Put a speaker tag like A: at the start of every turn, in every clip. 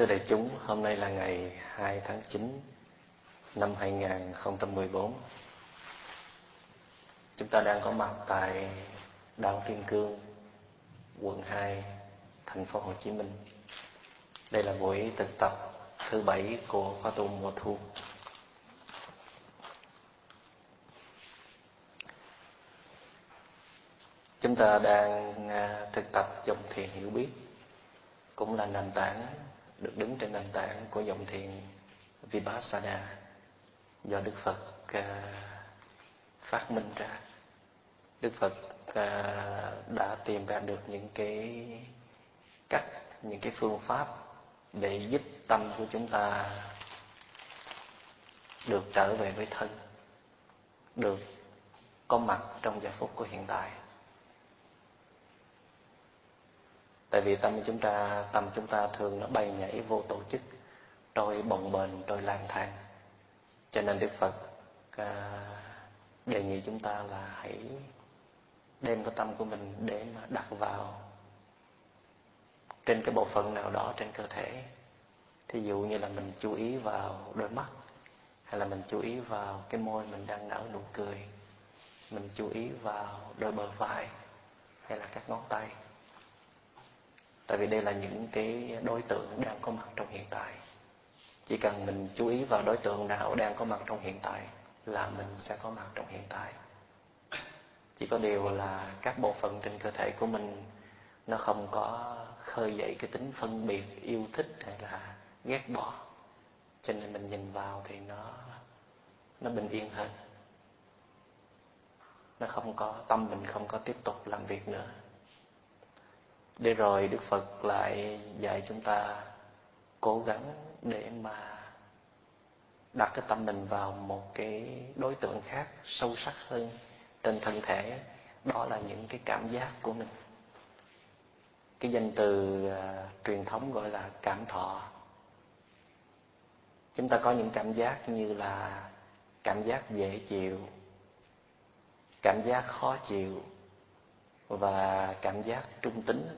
A: Thưa đại chúng, hôm nay là ngày 2 tháng 9 năm 2014. Chúng ta đang có mặt tại Đạo Thiên Cương, quận 2, thành phố Hồ Chí Minh. Đây là buổi thực tập thứ bảy của khóa tu mùa thu. Chúng ta đang à, thực tập dòng thiền hiểu biết cũng là nền tảng được đứng trên nền tảng của dòng thiền Vipassana do Đức Phật uh, phát minh ra. Đức Phật uh, đã tìm ra được những cái cách, những cái phương pháp để giúp tâm của chúng ta được trở về với thân, được có mặt trong giờ phút của hiện tại. Tại vì tâm chúng ta tâm chúng ta thường nó bay nhảy vô tổ chức trôi bồng bềnh trôi lang thang. Cho nên đức phật à, đề nghị chúng ta là hãy đem cái tâm của mình để mà đặt vào trên cái bộ phận nào đó trên cơ thể. Thí dụ như là mình chú ý vào đôi mắt hay là mình chú ý vào cái môi mình đang nở nụ cười mình chú ý vào đôi bờ vai hay là các ngón tay tại vì đây là những cái đối tượng đang có mặt trong hiện tại. Chỉ cần mình chú ý vào đối tượng nào đang có mặt trong hiện tại là mình sẽ có mặt trong hiện tại. Chỉ có điều là các bộ phận trên cơ thể của mình, nó không có khơi dậy cái tính phân biệt, yêu thích hay là ghét bỏ. Cho nên mình nhìn vào thì nó nó bình yên hơn. Nó không có, tâm mình không có tiếp tục làm việc nữa để rồi Đức Phật lại dạy chúng ta cố gắng để mà đặt cái tâm mình vào một cái đối tượng khác sâu sắc hơn trên thân thể. Đó là những cái cảm giác của mình. Cái danh từ uh, truyền thống gọi là cảm thọ. Chúng ta có những cảm giác như là cảm giác dễ chịu cảm giác khó chịu và cảm giác trung tính.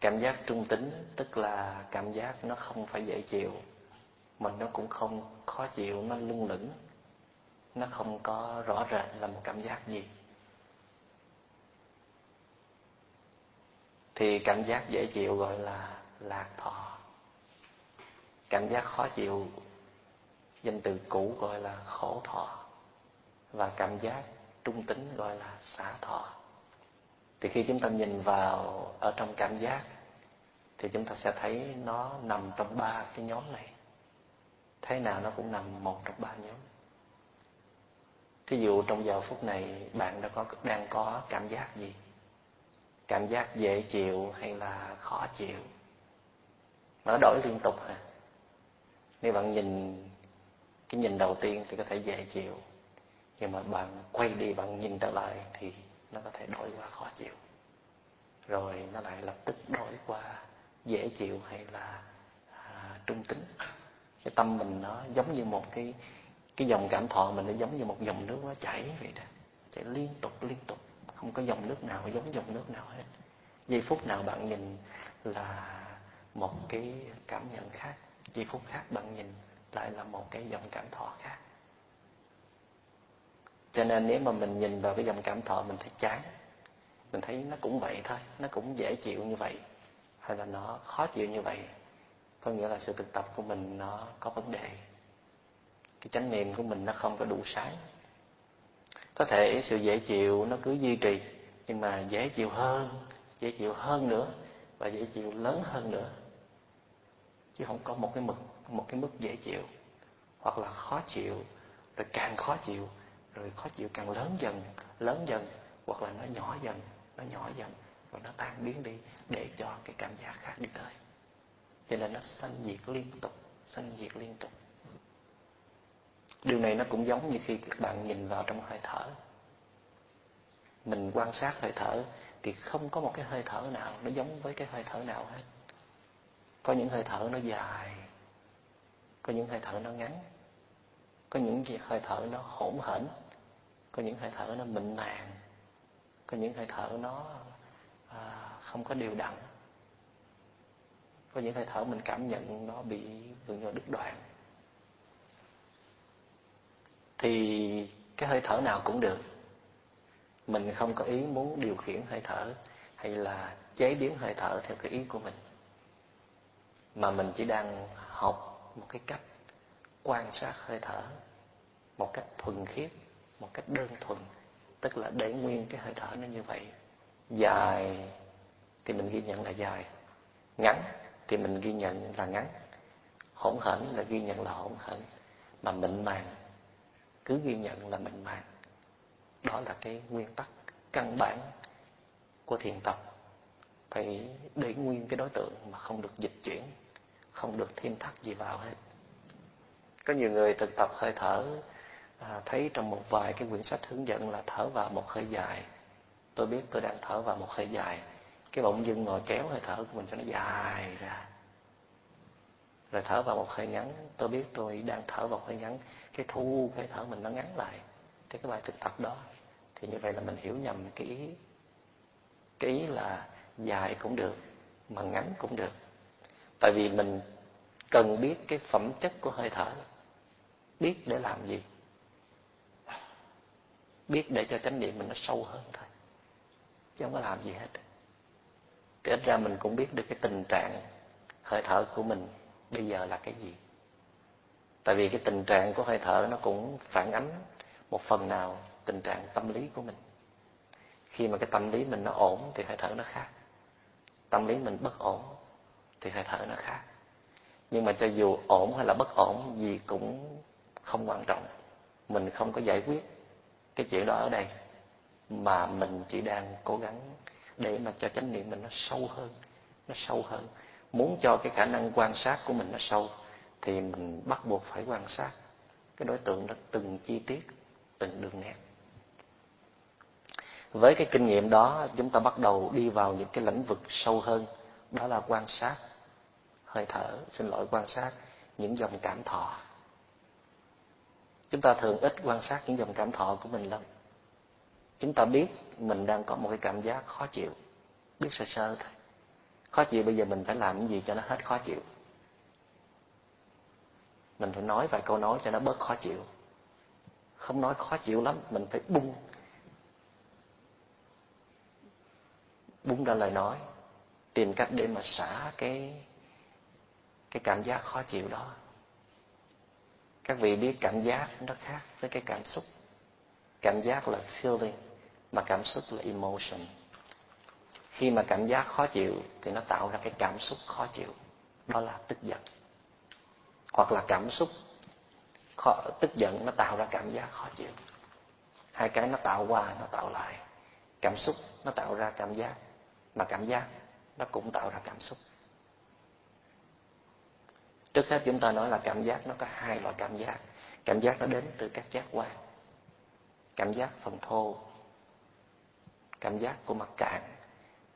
A: Cảm giác trung tính tức là cảm giác nó không phải dễ chịu, mà nó cũng không khó chịu, nó lưng lửng. Nó không có rõ rệt là một cảm giác gì. Thì cảm giác dễ chịu gọi là lạc thọ. Cảm giác khó chịu danh từ cũ gọi là khổ thọ. Và cảm giác trung tính gọi là xả thọ thì khi chúng ta nhìn vào ở trong cảm giác, thì chúng ta sẽ thấy nó nằm trong ba cái nhóm này. Thế nào nó cũng nằm một trong ba nhóm. Thí dụ trong giờ phút này bạn đã có, đang có cảm giác gì? Cảm giác dễ chịu hay là khó chịu? Nó đổi liên tục hả? Nếu bạn nhìn cái nhìn đầu tiên thì có thể dễ chịu. Nhưng mà bạn quay đi, bạn nhìn trở lại thì nó có thể đổi qua khó chịu. Rồi nó lại lập tức đổi qua dễ chịu hay là à, trung tính. Cái tâm mình nó giống như một cái cái dòng cảm thọ mình nó giống như một dòng nước nó chảy vậy đó. Chảy liên tục liên tục. Không có dòng nước nào giống dòng nước nào hết. Giây phút nào bạn nhìn là một cái cảm nhận khác. Giây phút khác bạn nhìn lại là một cái dòng cảm thọ khác cho nên nếu mà mình nhìn vào cái dòng cảm thọ mình thấy chán, mình thấy nó cũng vậy thôi, nó cũng dễ chịu như vậy, hay là nó khó chịu như vậy, có nghĩa là sự thực tập của mình nó có vấn đề. Cái chánh niệm của mình nó không có đủ sáng. Có thể sự dễ chịu nó cứ duy trì, nhưng mà dễ chịu hơn, dễ chịu hơn nữa, và dễ chịu lớn hơn nữa. Chứ không có một cái mực một cái mức dễ chịu, hoặc là khó chịu, rồi càng khó chịu rồi khó chịu càng lớn dần lớn dần, hoặc là nó nhỏ dần, nó nhỏ dần, và nó tan biến đi để cho cái cảm giác khác đi tới. Cho nên nó sanh diệt liên tục, sanh diệt liên tục. Điều này nó cũng giống như khi các bạn nhìn vào trong hơi thở. Mình quan sát hơi thở thì không có một cái hơi thở nào nó giống với cái hơi thở nào hết. Có những hơi thở nó dài, có những hơi thở nó ngắn, có những hơi thở nó hỗn hển có những hơi thở nó mịn màng. Có những hơi thở nó à, không có đều đặn. Có những hơi thở mình cảm nhận nó bị gần như đứt đoạn. Thì cái hơi thở nào cũng được. Mình không có ý muốn điều khiển hơi thở hay là chế biến hơi thở theo cái ý của mình. Mà mình chỉ đang học một cái cách quan sát hơi thở một cách thuần khiết một cách đơn thuần, tức là để nguyên cái hơi thở nó như vậy. Dài, thì mình ghi nhận là dài. Ngắn, thì mình ghi nhận là ngắn. Hỗn hển là ghi nhận là hỗn hển mà mịn màng, cứ ghi nhận là mịn màng. Đó là cái nguyên tắc căn bản của thiền tập. Phải để nguyên cái đối tượng mà không được dịch chuyển, không được thêm thắt gì vào hết. Có nhiều người thực tập hơi thở à, thấy trong một vài cái quyển sách hướng dẫn là thở vào một hơi dài. Tôi biết tôi đang thở vào một hơi dài. Cái bỗng dưng ngồi kéo hơi thở của mình cho nó dài ra. Rồi thở vào một hơi ngắn. Tôi biết tôi đang thở vào hơi ngắn. Cái thu cái thở mình nó ngắn lại. Thì cái bài thực tập đó. Thì như vậy là mình hiểu nhầm cái ý. Cái ý là dài cũng được mà ngắn cũng được. Tại vì mình cần biết cái phẩm chất của hơi thở. Biết để làm gì biết để cho chánh niệm mình nó sâu hơn thôi. Chứ không có làm gì hết. Thì ít ra mình cũng biết được cái tình trạng hơi thở của mình bây giờ là cái gì. Tại vì cái tình trạng của hơi thở nó cũng phản ánh một phần nào tình trạng tâm lý của mình. Khi mà cái tâm lý mình nó ổn thì hơi thở nó khác. Tâm lý mình bất ổn thì hơi thở nó khác. Nhưng mà cho dù ổn hay là bất ổn gì cũng không quan trọng. Mình không có giải quyết cái chuyện đó ở đây mà mình chỉ đang cố gắng để mà cho chánh niệm mình nó sâu hơn, nó sâu hơn. Muốn cho cái khả năng quan sát của mình nó sâu thì mình bắt buộc phải quan sát. Cái đối tượng đó từng chi tiết, từng đường nét. Với cái kinh nghiệm đó, chúng ta bắt đầu đi vào những cái lĩnh vực sâu hơn, đó là quan sát hơi thở, xin lỗi, quan sát những dòng cảm thọ chúng ta thường ít quan sát những dòng cảm thọ của mình lắm. Chúng ta biết mình đang có một cái cảm giác khó chịu, biết sơ sơ thôi. Khó chịu bây giờ mình phải làm cái gì cho nó hết khó chịu? Mình phải nói vài câu nói cho nó bớt khó chịu. Không nói khó chịu lắm, mình phải bung. Bung ra lời nói, tìm cách để mà xả cái cái cảm giác khó chịu đó các vị biết cảm giác nó khác với cái cảm xúc. Cảm giác là feeling mà cảm xúc là emotion. Khi mà cảm giác khó chịu thì nó tạo ra cái cảm xúc khó chịu. Đó là tức giận. Hoặc là cảm xúc khó, tức giận nó tạo ra cảm giác khó chịu. Hai cái nó tạo qua nó tạo lại. Cảm xúc nó tạo ra cảm giác mà cảm giác nó cũng tạo ra cảm xúc trước hết chúng ta nói là cảm giác nó có hai loại cảm giác. Cảm giác nó đến từ các giác quan. Cảm giác phần thô. Cảm giác của mặt cạn.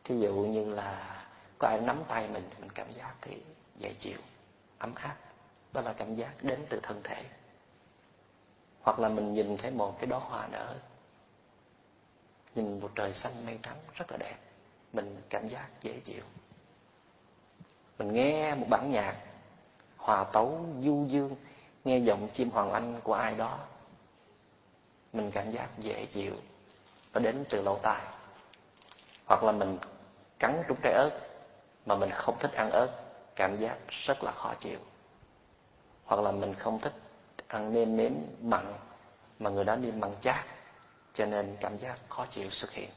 A: Thí dụ như là có ai nắm tay mình mình cảm giác thì dễ chịu, ấm áp. Đó là cảm giác đến từ thân thể. Hoặc là mình nhìn thấy một cái đóa hoa nở. Nhìn một trời xanh mây trắng rất là đẹp. Mình cảm giác dễ chịu. Mình nghe một bản nhạc hòa tấu du dương, nghe giọng chim hoàng anh của ai đó. Mình cảm giác dễ chịu, nó đến từ lỗ tai. Hoặc là mình cắn trúng trái ớt mà mình không thích ăn ớt, cảm giác rất là khó chịu. Hoặc là mình không thích ăn nêm nếm mặn mà người đó nêm mặn chát, cho nên cảm giác khó chịu xuất hiện.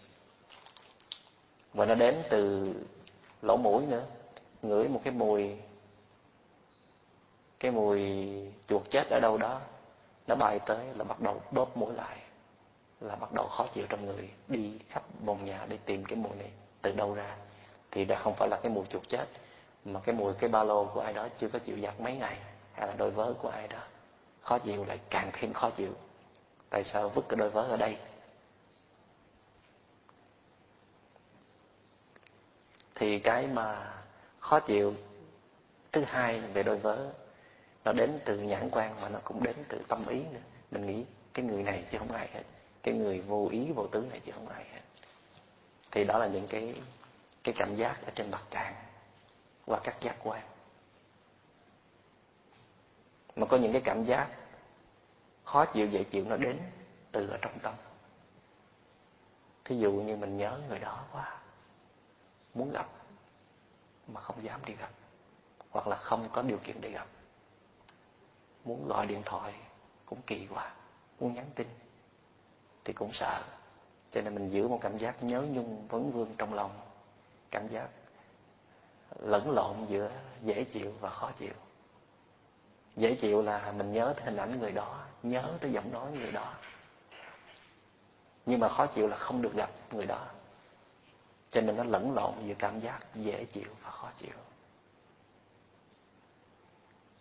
A: Và nó đến từ lỗ mũi nữa, ngửi một cái mùi cái mùi chuột chết ở đâu đó, nó bay tới là bắt đầu bóp mũi lại, là bắt đầu khó chịu trong người, đi khắp vòng nhà để tìm cái mùi này từ đâu ra. Thì đã không phải là cái mùi chuột chết, mà cái mùi, cái ba lô của ai đó chưa có chịu giặt mấy ngày, hay là đôi vớ của ai đó. Khó chịu lại càng thêm khó chịu. Tại sao vứt cái đôi vớ ở đây? Thì cái mà khó chịu thứ hai về đôi vớ nó đến từ nhãn quan mà nó cũng đến từ tâm ý nữa. Mình nghĩ cái người này chứ không ai hết. Cái người vô ý, vô tướng này chứ không ai hết. Thì đó là những cái cái cảm giác ở trên mặt tràng và các giác quan. Mà có những cái cảm giác khó chịu, dễ chịu nó đến từ ở trong tâm. Thí dụ như mình nhớ người đó quá, muốn gặp mà không dám đi gặp, hoặc là không có điều kiện để gặp muốn gọi điện thoại cũng kỳ quá. Muốn nhắn tin thì cũng sợ. Cho nên mình giữ một cảm giác nhớ nhung vấn vương trong lòng. Cảm giác lẫn lộn giữa dễ chịu và khó chịu. Dễ chịu là mình nhớ tới hình ảnh người đó, nhớ tới giọng nói người đó. Nhưng mà khó chịu là không được gặp người đó. Cho nên nó lẫn lộn giữa cảm giác dễ chịu và khó chịu.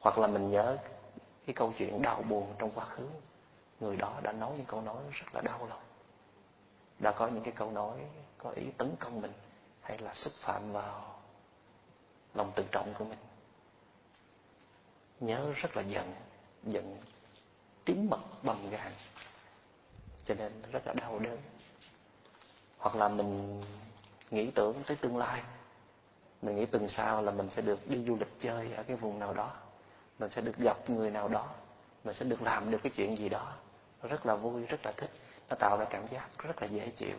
A: Hoặc là mình nhớ cái câu chuyện đau buồn trong quá khứ, người đó đã nói những câu nói rất là đau lòng. Đã có những cái câu nói có ý tấn công mình hay là xúc phạm vào lòng tự trọng của mình. Nhớ rất là giận giận tím mật bầm gan cho nên rất là đau đớn. Hoặc là mình nghĩ tưởng tới tương lai, mình nghĩ tuần sau là mình sẽ được đi du lịch chơi ở cái vùng nào đó mình sẽ được gặp người nào đó. Mình sẽ được làm được cái chuyện gì đó. Rất là vui, rất là thích. Nó tạo ra cảm giác rất là dễ chịu.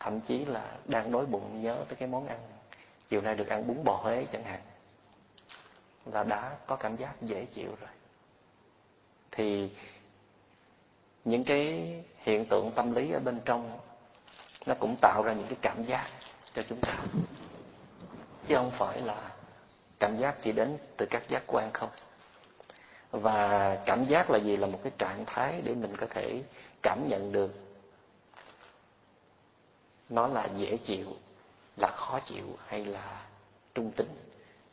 A: Thậm chí là đang đói bụng nhớ tới cái món ăn. Chiều nay được ăn bún bò huế chẳng hạn. Là đã có cảm giác dễ chịu rồi. Thì những cái hiện tượng tâm lý ở bên trong, nó cũng tạo ra những cái cảm giác cho chúng ta. Chứ không phải là cảm giác chỉ đến từ các giác quan không và cảm giác là gì? Là một cái trạng thái để mình có thể cảm nhận được. Nó là dễ chịu là khó chịu hay là trung tính.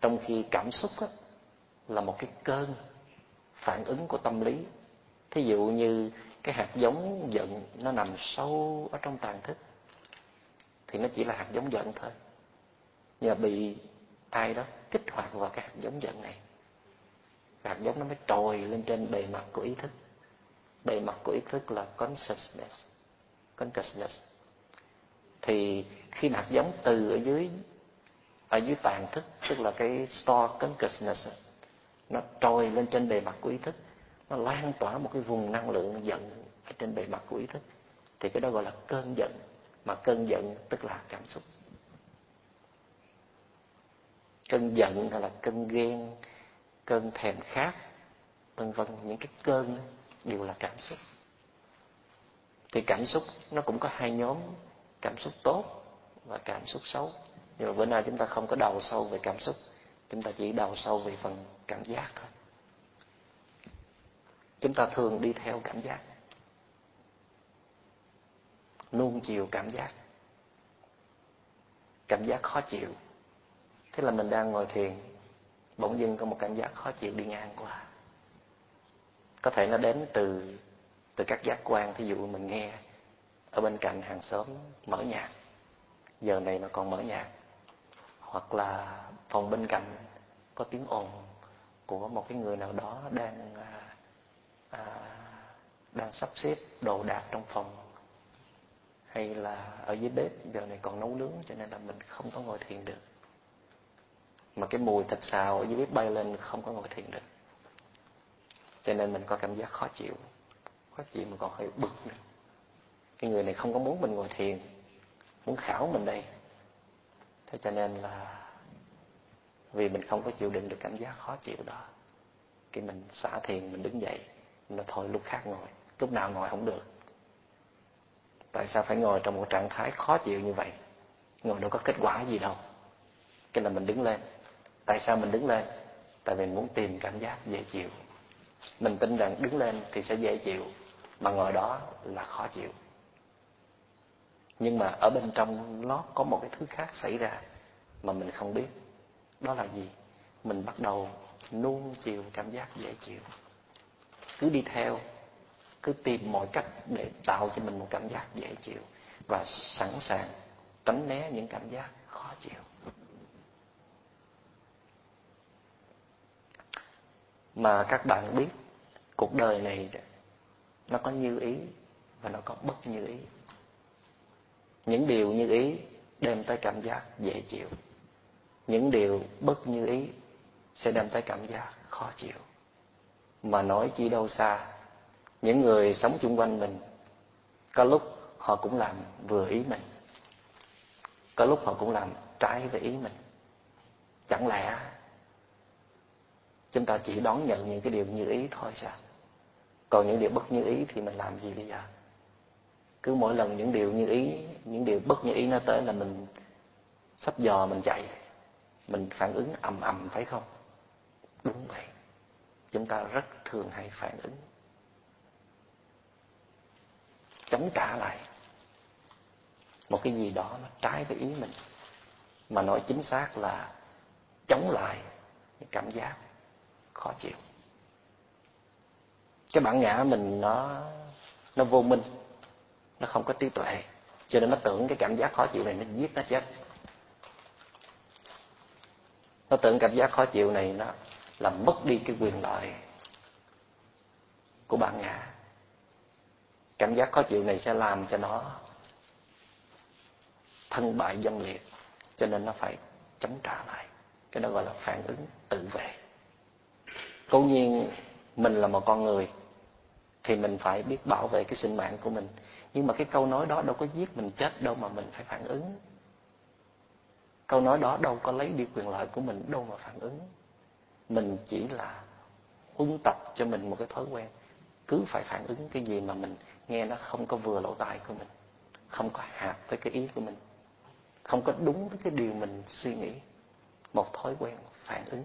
A: Trong khi cảm xúc á, là một cái cơn phản ứng của tâm lý. Thí dụ như cái hạt giống giận nó nằm sâu ở trong tàn thức thì nó chỉ là hạt giống giận thôi. Nhưng mà bị ai đó kích hoạt vào cái hạt giống giận này hạt giống nó mới trồi lên trên bề mặt của ý thức. Bề mặt của ý thức là consciousness consciousness. Thì khi hạt giống từ ở dưới ở dưới tàn thức, tức là cái store consciousness, nó trồi lên trên bề mặt của ý thức, nó lan tỏa một cái vùng năng lượng giận ở trên bề mặt của ý thức, thì cái đó gọi là cơn giận. Mà cơn giận tức là cảm xúc. Cơn giận hay là cơn ghen cơn thèm khát, vân vân, những cái cơn đều là cảm xúc. Thì cảm xúc nó cũng có hai nhóm, cảm xúc tốt và cảm xúc xấu. Nhưng mà bữa nay chúng ta không có đầu sâu về cảm xúc, chúng ta chỉ đầu sâu về phần cảm giác thôi. Chúng ta thường đi theo cảm giác, nuông chiều cảm giác. Cảm giác khó chịu. Thế là mình đang ngồi thiền bỗng dưng có một cảm giác khó chịu đi ngang qua. Có thể nó đến từ từ các giác quan thí dụ mình nghe ở bên cạnh hàng xóm mở nhạc. Giờ này nó còn mở nhạc. Hoặc là phòng bên cạnh có tiếng ồn của một cái người nào đó đang à, à, đang sắp xếp đồ đạc trong phòng. Hay là ở dưới bếp giờ này còn nấu nướng cho nên là mình không có ngồi thiền được mà cái mùi thịt xào ở dưới bếp bay lên không có ngồi thiền được cho nên mình có cảm giác khó chịu. Khó chịu mà còn hơi bực nữa. Cái người này không có muốn mình ngồi thiền. Muốn khảo mình đây. Thế cho nên là vì mình không có chịu đựng được cảm giác khó chịu đó khi mình xả thiền, mình đứng dậy mình nói thôi lúc khác ngồi. Lúc nào ngồi không được. Tại sao phải ngồi trong một trạng thái khó chịu như vậy? Ngồi đâu có kết quả gì đâu. Cái là mình đứng lên tại sao mình đứng lên? Tại vì muốn tìm cảm giác dễ chịu. Mình tin rằng đứng lên thì sẽ dễ chịu, mà ngồi đó là khó chịu. Nhưng mà ở bên trong nó có một cái thứ khác xảy ra mà mình không biết. Đó là gì? Mình bắt đầu nuông chiều cảm giác dễ chịu. Cứ đi theo, cứ tìm mọi cách để tạo cho mình một cảm giác dễ chịu và sẵn sàng tránh né những cảm giác khó chịu. Mà các bạn biết, cuộc đời này nó có như ý và nó có bất như ý. Những điều như ý đem tới cảm giác dễ chịu. Những điều bất như ý sẽ đem tới cảm giác khó chịu. Mà nói chỉ đâu xa, những người sống chung quanh mình, có lúc họ cũng làm vừa ý mình, có lúc họ cũng làm trái với ý mình. Chẳng lẽ chúng ta chỉ đón nhận những cái điều như ý thôi sao? Còn những điều bất như ý thì mình làm gì bây giờ? Cứ mỗi lần những điều như ý, những điều bất như ý nó tới là mình sắp dò mình chạy. Mình phản ứng ầm ầm, phải không? Đúng vậy. Chúng ta rất thường hay phản ứng. Chống trả lại. Một cái gì đó nó trái với ý mình. Mà nói chính xác là chống lại những cảm giác khó chịu. Cái bản ngã mình nó nó vô minh, nó không có trí tuệ, cho nên nó tưởng cái cảm giác khó chịu này nó giết nó chết. Nó tưởng cảm giác khó chịu này nó làm mất đi cái quyền lợi của bản ngã. Cảm giác khó chịu này sẽ làm cho nó thân bại dân liệt, cho nên nó phải chống trả lại. Cái đó gọi là phản ứng tự vệ cố nhiên mình là một con người thì mình phải biết bảo vệ cái sinh mạng của mình. Nhưng mà cái câu nói đó đâu có giết mình chết đâu mà mình phải phản ứng. Câu nói đó đâu có lấy đi quyền lợi của mình đâu mà phản ứng. Mình chỉ là huấn tập cho mình một cái thói quen. Cứ phải phản ứng cái gì mà mình nghe nó không có vừa lỗ tai của mình, không có hạt với cái ý của mình, không có đúng với cái điều mình suy nghĩ. Một thói quen phản ứng.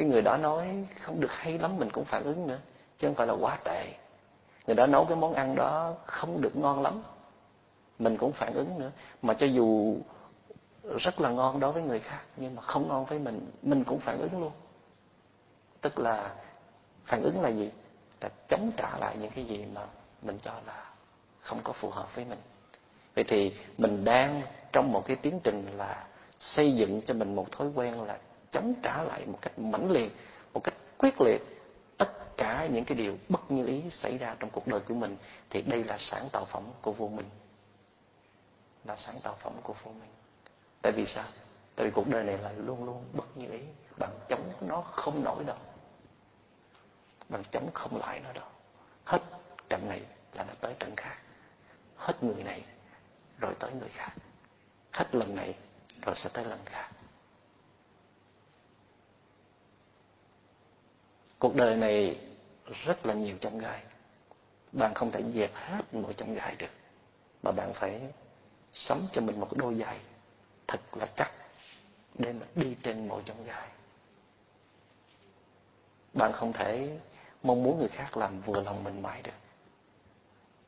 A: Cái người đó nói, không được hay lắm, mình cũng phản ứng nữa, chứ không phải là quá tệ. Người đó nấu cái món ăn đó không được ngon lắm, mình cũng phản ứng nữa. Mà cho dù rất là ngon đối với người khác, nhưng mà không ngon với mình mình cũng phản ứng luôn. Tức là phản ứng là gì? Là chống trả lại những cái gì mà mình cho là không có phù hợp với mình. Vậy thì mình đang trong một cái tiến trình là xây dựng cho mình một thói quen là chống trả lại một cách mãnh liệt, một cách quyết liệt tất cả những cái điều bất như ý xảy ra trong cuộc đời của mình, thì đây là sáng tạo phẩm của vô minh. Là sáng tạo phẩm của vô minh. Tại vì sao? Tại vì cuộc đời này là luôn luôn bất như ý. Bằng chống nó không nổi đâu. Bằng chống không lại nó đâu. Hết trận này là nó tới trận khác. Hết người này rồi tới người khác. Hết lần này rồi sẽ tới lần khác. Cuộc đời này rất là nhiều chông gai. Bạn không thể dẹp hết mọi chông gai được. Mà bạn phải sắm cho mình một cái đôi giày thật là chắc để mà đi trên mọi chông gai. Bạn không thể mong muốn người khác làm vừa lòng mình mãi được.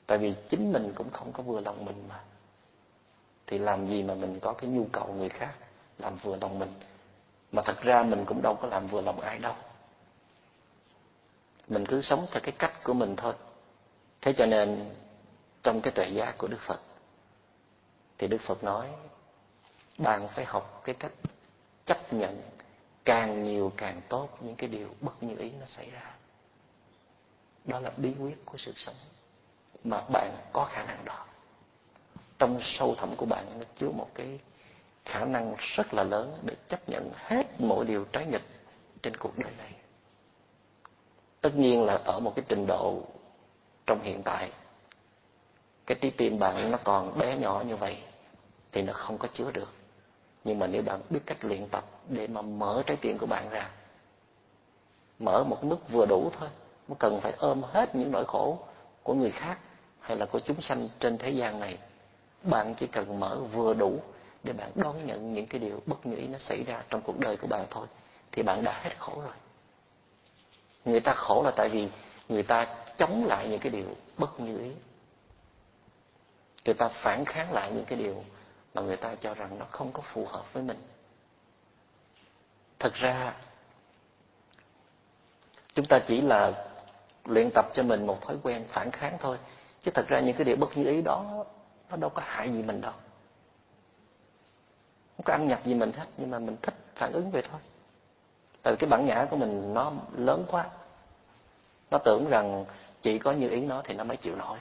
A: Tại vì chính mình cũng không có vừa lòng mình mà. Thì làm gì mà mình có cái nhu cầu người khác làm vừa lòng mình? Mà thật ra mình cũng đâu có làm vừa lòng ai đâu mình cứ sống theo cái cách của mình thôi. Thế cho nên, trong cái tuệ giác của đức phật, thì đức phật nói, bạn phải học cái cách chấp nhận càng nhiều càng tốt những cái điều bất như ý nó xảy ra. Đó là bí quyết của sự sống mà bạn có khả năng đó. Trong sâu thẳm của bạn nó chứa một cái khả năng rất là lớn để chấp nhận hết mọi điều trái nghịch trên cuộc đời này tất nhiên là ở một cái trình độ trong hiện tại, cái trái tim bạn nó còn bé nhỏ như vậy thì nó không có chứa được. Nhưng mà nếu bạn biết cách luyện tập để mà mở trái tim của bạn ra, mở một mức vừa đủ thôi không cần phải ôm hết những nỗi khổ của người khác hay là của chúng sanh trên thế gian này, bạn chỉ cần mở vừa đủ để bạn đón nhận những cái điều bất như nó xảy ra trong cuộc đời của bạn thôi, thì bạn đã hết khổ rồi người ta khổ là tại vì người ta chống lại những cái điều bất như ý. Người ta phản kháng lại những cái điều mà người ta cho rằng nó không có phù hợp với mình. Thật ra, chúng ta chỉ là luyện tập cho mình một thói quen phản kháng thôi. Chứ thật ra những cái điều bất như ý đó, nó đâu có hại gì mình đâu. Không có ăn nhập gì mình hết, nhưng mà mình thích phản ứng vậy thôi tại vì cái bản ngã của mình nó lớn quá. Nó tưởng rằng chỉ có như ý nó thì nó mới chịu nổi.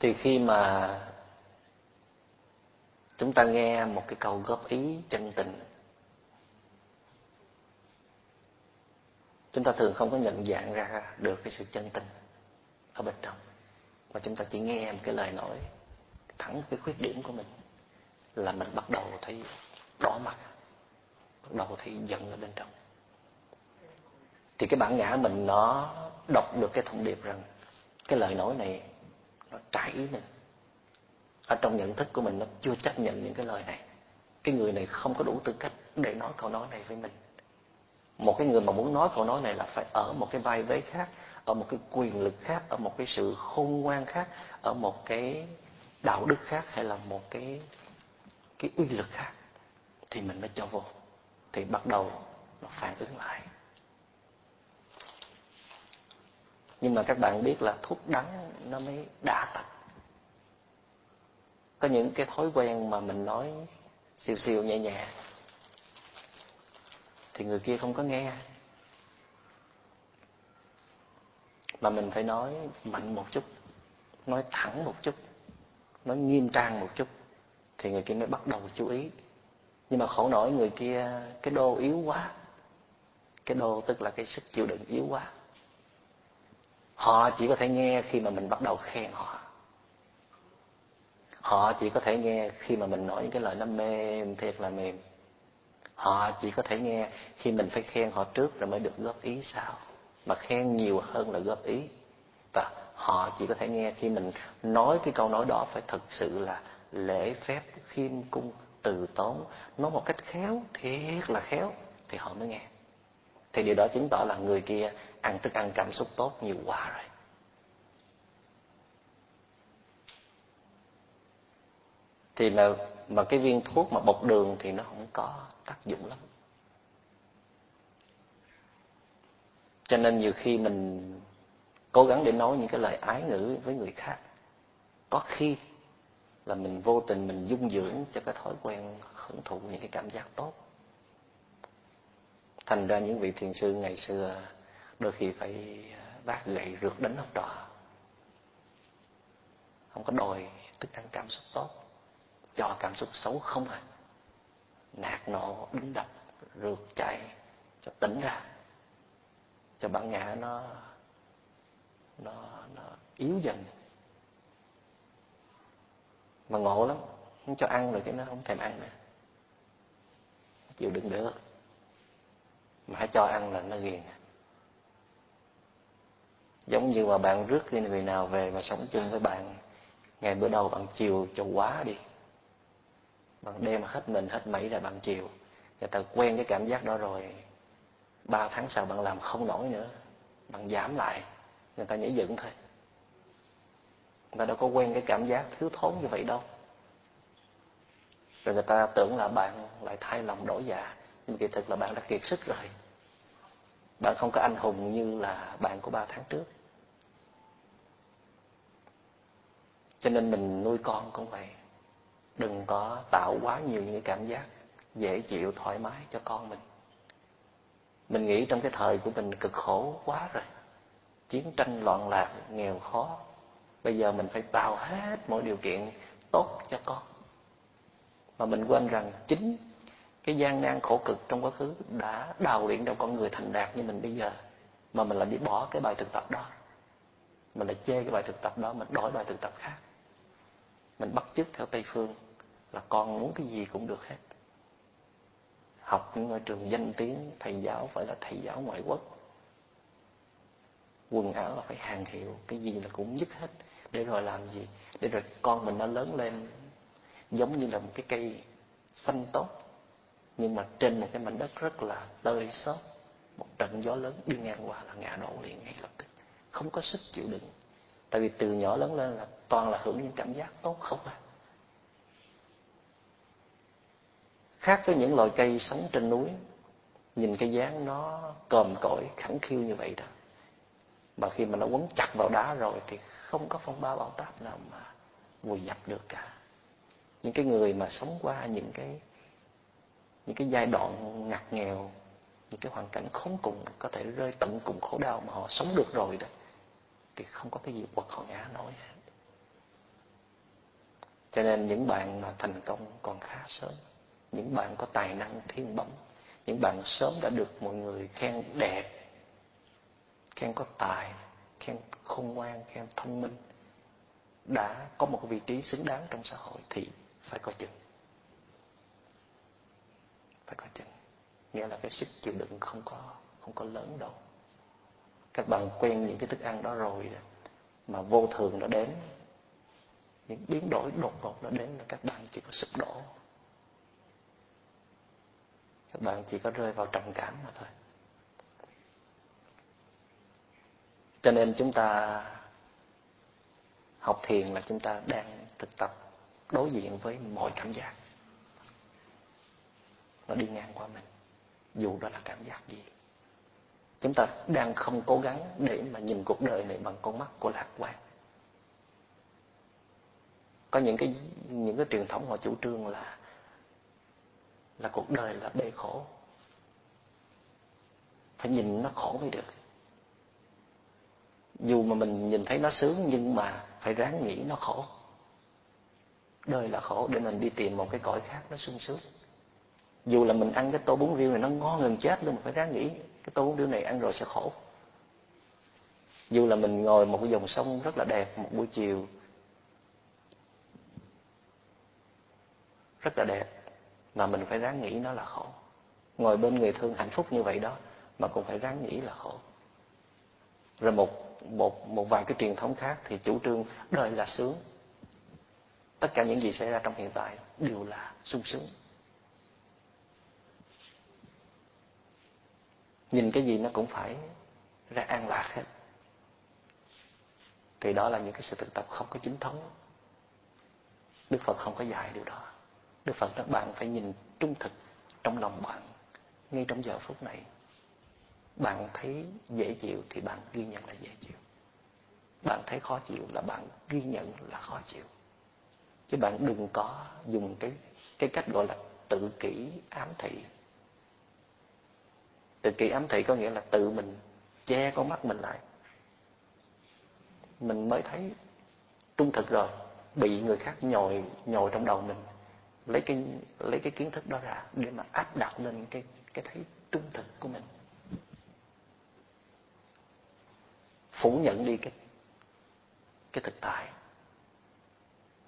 A: Thì khi mà chúng ta nghe một cái câu góp ý chân tình, chúng ta thường không có nhận dạng ra được cái sự chân tình ở bên trong và chúng ta chỉ nghe một cái lời nói thẳng cái khuyết điểm của mình là mình bắt đầu thấy đỏ mặt, bắt đầu thấy giận ở bên trong. Thì cái bản ngã mình nó đọc được cái thông điệp rằng cái lời nói này nó trái ý mình. Ở trong nhận thức của mình nó chưa chấp nhận những cái lời này. Cái người này không có đủ tư cách để nói câu nói này với mình. Một cái người mà muốn nói câu nói này là phải ở một cái vai vế khác ở một cái quyền lực khác, ở một cái sự khôn ngoan khác, ở một cái đạo đức khác hay là một cái cái uy lực khác thì mình mới cho vô, thì bắt đầu nó phản ứng lại. Nhưng mà các bạn biết là thuốc đắng nó mới đã tật có những cái thói quen mà mình nói siêu siêu nhẹ nhẹ thì người kia không có nghe. Mà mình phải nói mạnh một chút, nói thẳng một chút, nói nghiêm trang một chút. Thì người kia mới bắt đầu chú ý. Nhưng mà khổ nổi người kia, cái đô yếu quá. Cái đô tức là cái sức chịu đựng yếu quá. Họ chỉ có thể nghe khi mà mình bắt đầu khen họ. Họ chỉ có thể nghe khi mà mình nói những cái lời nó mềm thiệt là mềm. Họ chỉ có thể nghe khi mình phải khen họ trước rồi mới được góp ý sau mà khen nhiều hơn là góp ý. Và họ chỉ có thể nghe khi mình nói cái câu nói đó phải thật sự là lễ phép khiêm cung từ tốn. Nói một cách khéo, thiệt là khéo, thì họ mới nghe. Thì điều đó chứng tỏ là người kia ăn thức ăn cảm xúc tốt nhiều quá rồi. Thì là, mà cái viên thuốc mà bột đường thì nó không có tác dụng lắm. Cho nên nhiều khi mình cố gắng để nói những cái lời ái ngữ với người khác. Có khi là mình vô tình mình dung dưỡng cho cái thói quen hưởng thụ những cái cảm giác tốt. Thành ra những vị thiền sư ngày xưa đôi khi phải à, vác gậy rượt đánh học trò. Không có đòi thức ăn cảm xúc tốt. Cho cảm xúc xấu không à. Nạt nộ, đánh đập, rượt chạy, cho tỉnh ra cho bản ngã nó nó nó yếu dần. Mà ngộ lắm, không cho ăn rồi cái nó không thèm ăn nữa. Chịu đựng được. Mà hãy cho ăn là nó ghiền. Giống như mà bạn rước cái người nào về mà sống chung với bạn, ngày bữa đầu bạn chiều cho quá đi. Bạn đem hết mình, hết mẩy ra bạn chiều. Người ta quen cái cảm giác đó rồi ba tháng sau bạn làm không nổi nữa, bạn giảm lại, người ta nhảy dựng thôi người ta đâu có quen cái cảm giác thiếu thốn như vậy đâu. Rồi người ta tưởng là bạn lại thay lòng đổi dạ nhưng kỳ thực là bạn đã kiệt sức rồi. Bạn không có anh hùng như là bạn của ba tháng trước. Cho nên mình nuôi con cũng vậy. Đừng có tạo quá nhiều những cái cảm giác dễ chịu, thoải mái cho con mình mình nghĩ trong cái thời của mình cực khổ quá rồi. Chiến tranh loạn lạc, nghèo khó. Bây giờ mình phải tạo hết mọi điều kiện tốt cho con. Mà mình quên rằng chính cái gian nan khổ cực trong quá khứ đã đào luyện trong con người thành đạt như mình bây giờ, mà mình lại đi bỏ cái bài thực tập đó. Mình lại chê cái bài thực tập đó, mình đổi bài thực tập khác. Mình bắt chước theo tây phương là con muốn cái gì cũng được hết học những ngôi trường danh tiếng, thầy giáo phải là thầy giáo ngoại quốc. Quần áo là phải hàng hiệu, cái gì là cũng nhất hết. Để rồi làm gì? Để rồi con mình nó lớn lên, giống như là một cái cây xanh tốt. Nhưng mà trên một cái mảnh đất rất là tơi xốp, một trận gió lớn đi ngang qua là ngã đổ liền ngay lập tức. Không có sức chịu đựng. Tại vì từ nhỏ lớn lên là toàn là hưởng những cảm giác tốt không à. Khác với những loài cây sống trên núi. Nhìn cái dáng nó còm cõi khẳng khiu như vậy đó. Mà khi mà nó quấn chặt vào đá rồi thì không có phong ba bão táp nào mà vùi dập được cả. Những cái người mà sống qua những cái những cái giai đoạn ngặt nghèo, những cái hoàn cảnh khốn cùng, có thể rơi tận cùng khổ đau mà họ sống được rồi đó, thì không có cái gì quật họ ngã nổi cho nên những bạn mà thành công còn khá sớm những bạn có tài năng thiên bẩm, những bạn sớm đã được mọi người khen đẹp, khen có tài, khen khôn ngoan, khen thông minh, đã có một vị trí xứng đáng trong xã hội thì phải có chừng. Phải có chừng. Nghĩa là cái sức chịu đựng không có không có lớn đâu. Các bạn quen những cái thức ăn đó rồi mà vô thường nó đến, những biến đổi đột ngột nó đến là các bạn chỉ có sụp đổ các bạn chỉ có rơi vào trầm cảm mà thôi. Cho nên chúng ta học thiền là chúng ta đang thực tập đối diện với mọi cảm giác. Nó đi ngang qua mình, dù đó là cảm giác gì. Chúng ta đang không cố gắng để mà nhìn cuộc đời này bằng con mắt của lạc quan. Có những cái những cái truyền thống họ chủ trương là là cuộc đời là bể khổ. Phải nhìn nó khổ mới được. Dù mà mình nhìn thấy nó sướng, nhưng mà phải ráng nghĩ nó khổ. Đời là khổ để mình đi tìm một cái cõi khác nó sung sướng. Dù là mình ăn cái tô bún riêu này nó ngon gần chết luôn mà phải ráng nghĩ cái tô bún riêu này ăn rồi sẽ khổ. Dù là mình ngồi một cái dòng sông rất là đẹp, một buổi chiều rất là đẹp mà mình phải ráng nghĩ nó là khổ. Ngồi bên người thương hạnh phúc như vậy đó, mà cũng phải ráng nghĩ là khổ. Rồi một một một vài cái truyền thống khác thì chủ trương đời là sướng. Tất cả những gì xảy ra trong hiện tại đều là sung sướng. Nhìn cái gì nó cũng phải ra an lạc hết. Thì đó là những cái sự thực tập không có chính thống. Đức phật không có dạy điều đó đức phật nói bạn phải nhìn trung thực trong lòng bạn. Ngay trong giờ phút này, bạn thấy dễ chịu thì bạn ghi nhận là dễ chịu. Bạn thấy khó chịu là bạn ghi nhận là khó chịu. Chứ bạn đừng có dùng cái cái cách gọi là tự kỷ ám thị. Tự kỷ ám thị có nghĩa là tự mình che con mắt mình lại. Mình mới thấy trung thực rồi, bị người khác nhồi nhồi trong đầu mình lấy cái lấy cái kiến thức đó ra để mà áp đặt lên cái cái thấy trung thực của mình. Phủ nhận đi cái cái thực tại.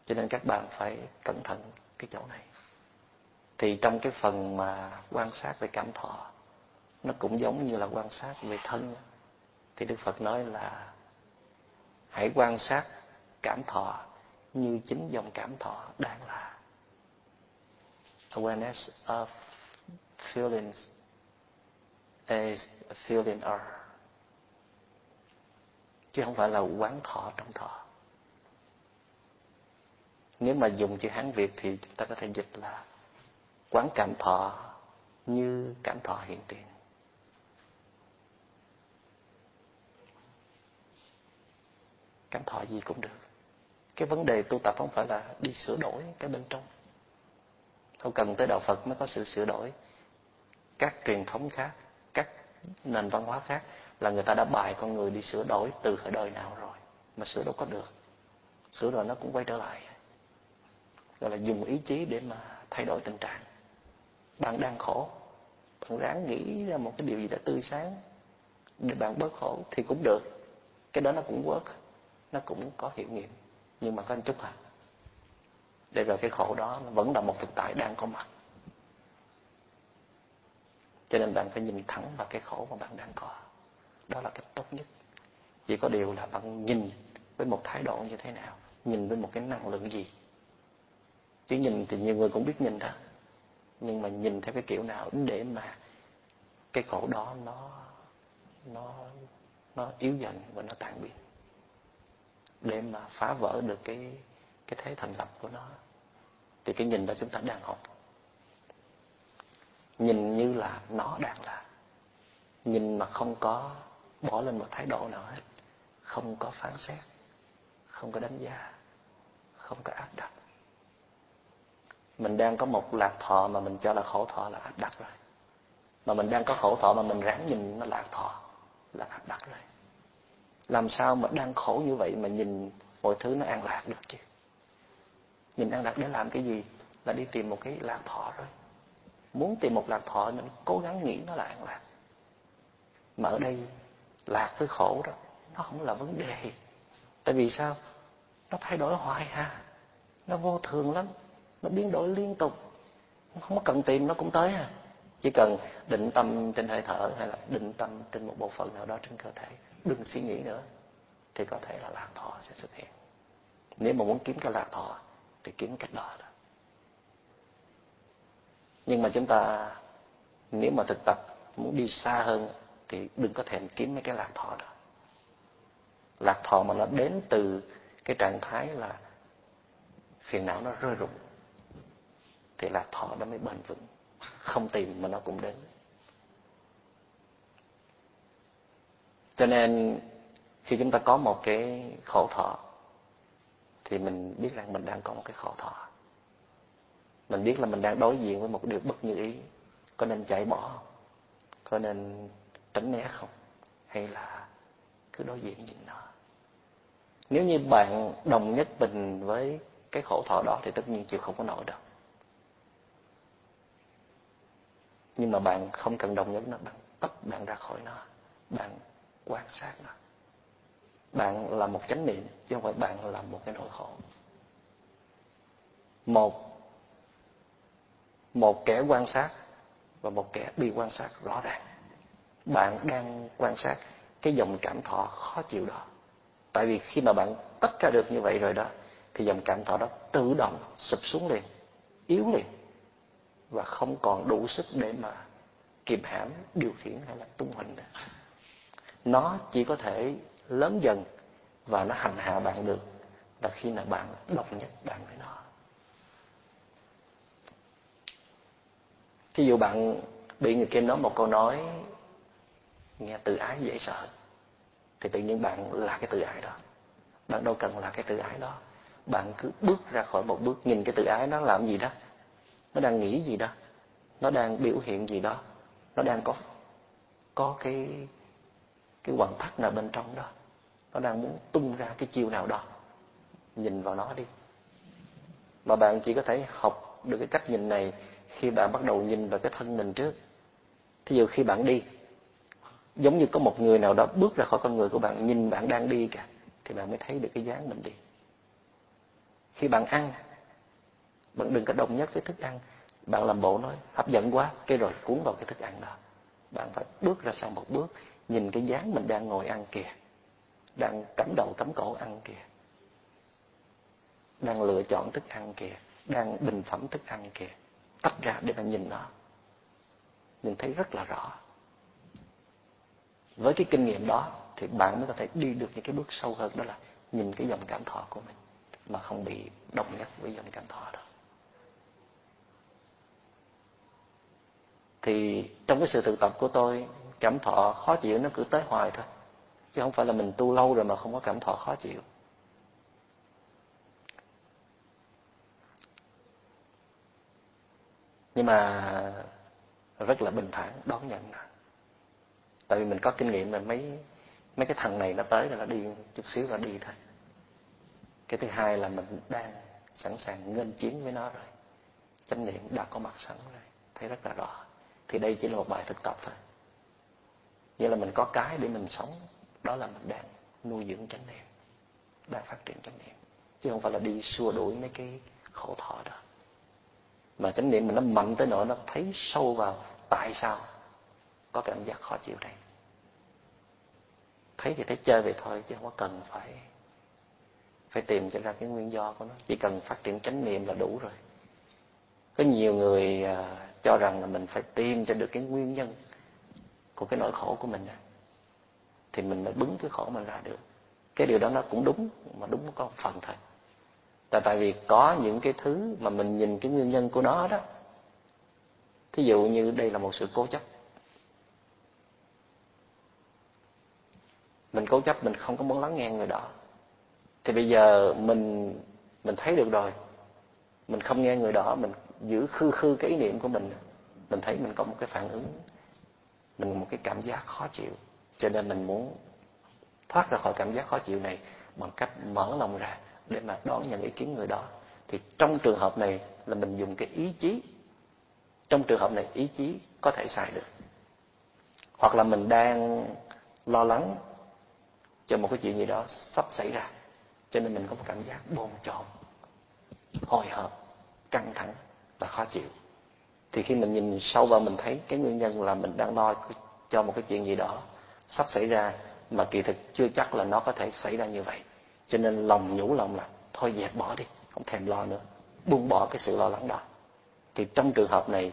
A: Cho nên các bạn phải cẩn thận cái chỗ này. Thì trong cái phần mà quan sát về cảm thọ, nó cũng giống như là quan sát về thân. Thì đức phật nói là hãy quan sát cảm thọ như chính dòng cảm thọ đang là awareness of feelings is a feeling are chứ không phải là quán thọ trong thọ. Nếu mà dùng chữ hán việt thì chúng ta có thể dịch là quán cảm thọ như cảm thọ hiện tiền. Cảm thọ gì cũng được. Cái vấn đề tu tập không phải là đi sửa đổi cái bên trong không cần tới đạo phật mới có sự sửa đổi. Các truyền thống khác, các nền văn hóa khác là người ta đã bài con người đi sửa đổi từ thời đời nào rồi mà sửa đâu có được. Sửa rồi nó cũng quay trở lại. Gọi là dùng ý chí để mà thay đổi tình trạng. Bạn đang khổ, bạn ráng nghĩ ra một cái điều gì đó tươi sáng để bạn bớt khổ thì cũng được. Cái đó nó cũng work, nó cũng có hiệu nghiệm. Nhưng mà có một chút à để rồi cái khổ đó nó vẫn là một thực tại đang có mặt. Cho nên bạn phải nhìn thẳng vào cái khổ mà bạn đang có. Đó là cách tốt nhất. Chỉ có điều là bạn nhìn với một thái độ như thế nào, nhìn với một cái năng lượng gì. Chứ nhìn thì nhiều người cũng biết nhìn đó. Nhưng mà nhìn theo cái kiểu nào để mà cái khổ đó nó nó nó yếu dần và nó tan biến. Để mà phá vỡ được cái cái thế thành lập của nó, thì cái nhìn đó chúng ta đang học. Nhìn như là nó đang là. Nhìn mà không có bỏ lên một thái độ nào hết. Không có phán xét, không có đánh giá, không có áp đặt. Mình đang có một lạc thọ mà mình cho là khổ thọ là áp đặt rồi. Mà mình đang có khổ thọ mà mình ráng nhìn nó lạc thọ là áp đặt rồi. Làm sao mà đang khổ như vậy mà nhìn mọi thứ nó an lạc được chứ? Nhìn ăn đặt để làm cái gì? Là đi tìm một cái lạc thọ rồi muốn tìm một lạc thọ nên cố gắng nghĩ nó là an lạc. Mà ở đây, lạc với khổ đó, nó không là vấn đề. Tại vì sao? Nó thay đổi hoài ha nó vô thường lắm. Nó biến đổi liên tục. Không có cần tìm, nó cũng tới ha. chỉ cần định tâm trên hơi thở hay là định tâm trên một bộ phận nào đó trên cơ thể. Đừng suy nghĩ nữa, thì có thể là lạc thọ sẽ xuất hiện. Nếu mà muốn kiếm cái lạc thọ thì kiếm cách đó đó. Nhưng mà chúng ta, nếu mà thực tập muốn đi xa hơn thì đừng có thèm kiếm mấy cái lạc thọ đó. Lạc thọ mà nó đến từ cái trạng thái là phiền não nó rơi rụng, thì lạc thọ nó mới bền vững. Không tìm mà nó cũng đến. Cho nên khi chúng ta có một cái khổ thọ thì mình biết rằng mình đang có một cái khổ thọ mình biết là mình đang đối diện với một điều bất như ý. Có nên chạy bỏ không, có nên tránh né không? Hay là cứ đối diện nhìn nó? Nếu như bạn đồng nhất bình với cái khổ thọ đó thì tất nhiên chịu không có nổi đâu. Nhưng mà bạn không cần đồng nhất nó bạn tách bạn ra khỏi nó bạn quan sát nó bạn là một chánh niệm, chứ không phải bạn là một cái nỗi khổ. Một một kẻ quan sát và một kẻ bị quan sát rõ ràng. Bạn đang quan sát cái dòng cảm thọ khó chịu đó. Tại vì khi mà bạn tách ra được như vậy rồi đó, thì dòng cảm thọ đó tự động sụp xuống liền, yếu liền, và không còn đủ sức để mà kiềm hãm, điều khiển hay là tung hình nữa. Nó chỉ có thể lớn dần và nó hành hạ bạn được, là khi nào bạn đồng nhất, bạn với nó. Thí dụ bạn bị người kia nói một câu nói, nghe tự ái dễ sợ, thì tự nhiên bạn là cái tự ái đó. Bạn đâu cần là cái tự ái đó. Bạn cứ bước ra khỏi một bước, nhìn cái tự ái nó làm gì đó. Nó đang nghĩ gì đó. Nó đang biểu hiện gì đó. Nó đang có có cái cái hoàn thắt nào bên trong đó. Nó đang muốn tung ra cái chiêu nào đó. Nhìn vào nó đi. Mà bạn chỉ có thể học được cái cách nhìn này khi bạn bắt đầu nhìn vào cái thân mình trước. Thí dụ khi bạn đi, giống như có một người nào đó bước ra khỏi con người của bạn, nhìn bạn đang đi kìa, thì bạn mới thấy được cái dáng mình đi. Khi bạn ăn, bạn đừng có đồng nhất với thức ăn. Bạn làm bộ nói, hấp dẫn quá, cái rồi cuốn vào cái thức ăn đó. Bạn phải bước ra sau một bước nhìn cái dáng mình đang ngồi ăn kìa. Đang cắm đầu cắm cổ ăn kìa. Đang lựa chọn thức ăn kìa. Đang bình phẩm thức ăn kìa. Tách ra để mà nhìn nó. Nhìn thấy rất là rõ. Với cái kinh nghiệm đó thì bạn mới có thể đi được những cái bước sâu hơn, đó là nhìn cái dòng cảm thọ của mình mà không bị động nhất với dòng cảm thọ đó. Thì trong cái sự thực tập của tôi cảm thọ khó chịu, nó cứ tới hoài thôi. Chứ không phải là mình tu lâu rồi mà không có cảm thọ khó chịu. Nhưng mà rất là bình thản, đón nhận nó tại vì mình có kinh nghiệm là mấy mấy cái thằng này nó tới là nó đi chút xíu là đi thôi. Cái thứ hai là mình đang sẵn sàng nghênh chiến với nó rồi. Chánh niệm đã có mặt sẵn rồi, thấy rất là rõ. Thì đây chỉ là một bài thực tập thôi nghĩa là mình có cái để mình sống. Đó là mình đang nuôi dưỡng chánh niệm, đang phát triển chánh niệm. Chứ không phải là đi xua đuổi mấy cái khổ thọ đó. Mà chánh niệm mình nó mạnh tới nỗi nó thấy sâu vào tại sao có cảm giác khó chịu đây thấy thì thấy chơi vậy thôi, chứ không có cần phải phải tìm cho ra cái nguyên do của nó. Chỉ cần phát triển chánh niệm là đủ rồi. Có nhiều người à, cho rằng là mình phải tìm cho được cái nguyên nhân của cái nỗi khổ của mình thì mình mới bứng cái khổ mình ra được. Cái điều đó nó cũng đúng, mà đúng có một phần thôi. Là tại vì có những cái thứ mà mình nhìn cái nguyên nhân của nó đó, thí dụ như đây là một sự cố chấp. Mình cố chấp, mình không có muốn lắng nghe người đó. Thì bây giờ mình mình thấy được rồi. Mình không nghe người đó, mình giữ khư khư cái ý niệm của mình. Mình thấy mình có một cái phản ứng mình một cái cảm giác khó chịu. Cho nên mình muốn thoát ra khỏi cảm giác khó chịu này bằng cách mở lòng ra để mà đón nhận ý kiến người đó. Thì trong trường hợp này là mình dùng cái ý chí, trong trường hợp này ý chí có thể xài được. Hoặc là mình đang lo lắng cho một cái chuyện gì đó sắp xảy ra, cho nên mình có một cảm giác bồn chồn, hồi hộp, căng thẳng và khó chịu thì khi mình nhìn sâu vào mình thấy, cái nguyên nhân là mình đang lo cho một cái chuyện gì đó sắp xảy ra mà kỳ thực chưa chắc là nó có thể xảy ra như vậy. Cho nên lòng nhủ lòng là, thôi dẹp bỏ đi, không thèm lo nữa. Buông bỏ cái sự lo lắng đó. Thì trong trường hợp này,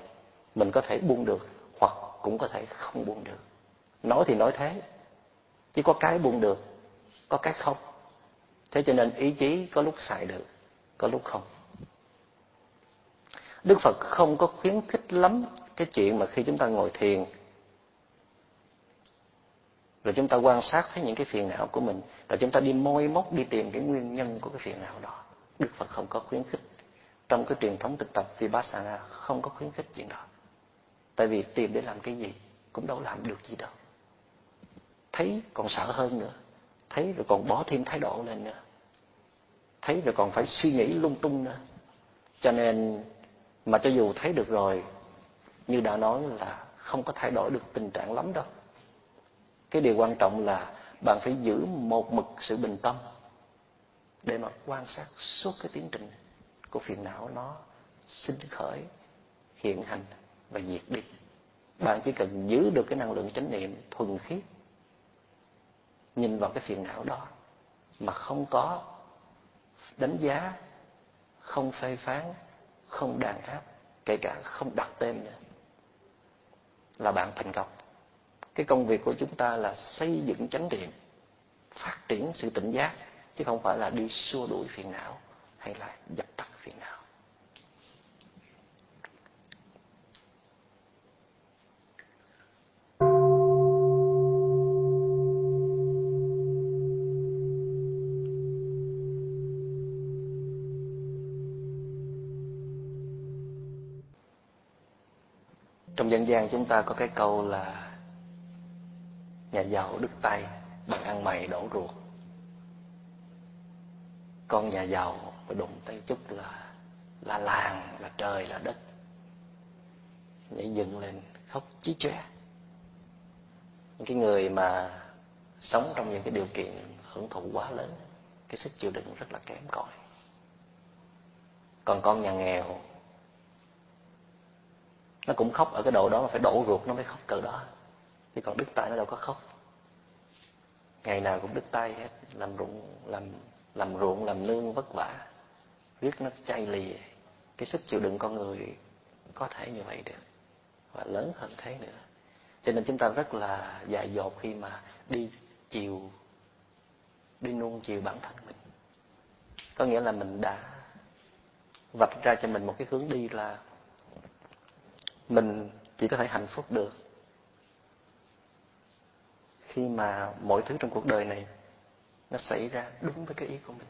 A: mình có thể buông được hoặc cũng có thể không buông được. Nói thì nói thế, chỉ có cái buông được, có cái không. Thế cho nên ý chí có lúc xài được, có lúc không đức phật không có khuyến khích lắm cái chuyện mà khi chúng ta ngồi thiền rồi chúng ta quan sát thấy những cái phiền não của mình rồi chúng ta đi môi móc, đi tìm cái nguyên nhân của cái phiền não đó. Đức phật không có khuyến khích. Trong cái truyền thống thực tập vipassana không có khuyến khích chuyện đó. Tại vì tìm để làm cái gì cũng đâu làm được gì đâu. Thấy còn sợ hơn nữa. Thấy rồi còn bỏ thêm thái độ lên nữa. Thấy rồi còn phải suy nghĩ lung tung nữa. Cho nên mà cho dù thấy được rồi, như đã nói là không có thay đổi được tình trạng lắm đâu. Cái điều quan trọng là bạn phải giữ một mực sự bình tâm để mà quan sát suốt cái tiến trình của phiền não nó sinh khởi, hiện hành và diệt đi. Bạn chỉ cần giữ được cái năng lượng chánh niệm thuần khiết, nhìn vào cái phiền não đó mà không có đánh giá, không phê phán không đàn áp, kể cả không đặt tên nữa, là bạn thành công. Cái công việc của chúng ta là xây dựng chánh niệm phát triển sự tỉnh giác, chứ không phải là đi xua đuổi phiền não hay là dập tắt phiền não trong dân gian chúng ta có cái câu là nhà giàu đứt tay, bằng ăn mày đổ ruột. Con nhà giàu mà đụng tay chút là là làng, là trời, là đất. Nhảy dựng lên, khóc chí chóe. Những cái người mà sống trong những cái điều kiện hưởng thụ quá lớn, cái sức chịu đựng rất là kém cỏi. Còn con nhà nghèo nó cũng khóc ở cái độ đó mà phải đổ ruột, nó mới khóc cỡ đó. Chứ còn đứt tay nó đâu có khóc. Ngày nào cũng đứt tay hết, làm ruộng, làm làm ruộng, làm nương vất vả. Riết nó chay lì cái sức chịu đựng con người có thể như vậy được, và lớn hơn thế nữa. Cho nên chúng ta rất là dại dột khi mà đi chiều, đi nuông chiều bản thân mình. Có nghĩa là mình đã vạch ra cho mình một cái hướng đi là mình chỉ có thể hạnh phúc được khi mà mọi thứ trong cuộc đời này nó xảy ra đúng với cái ý của mình.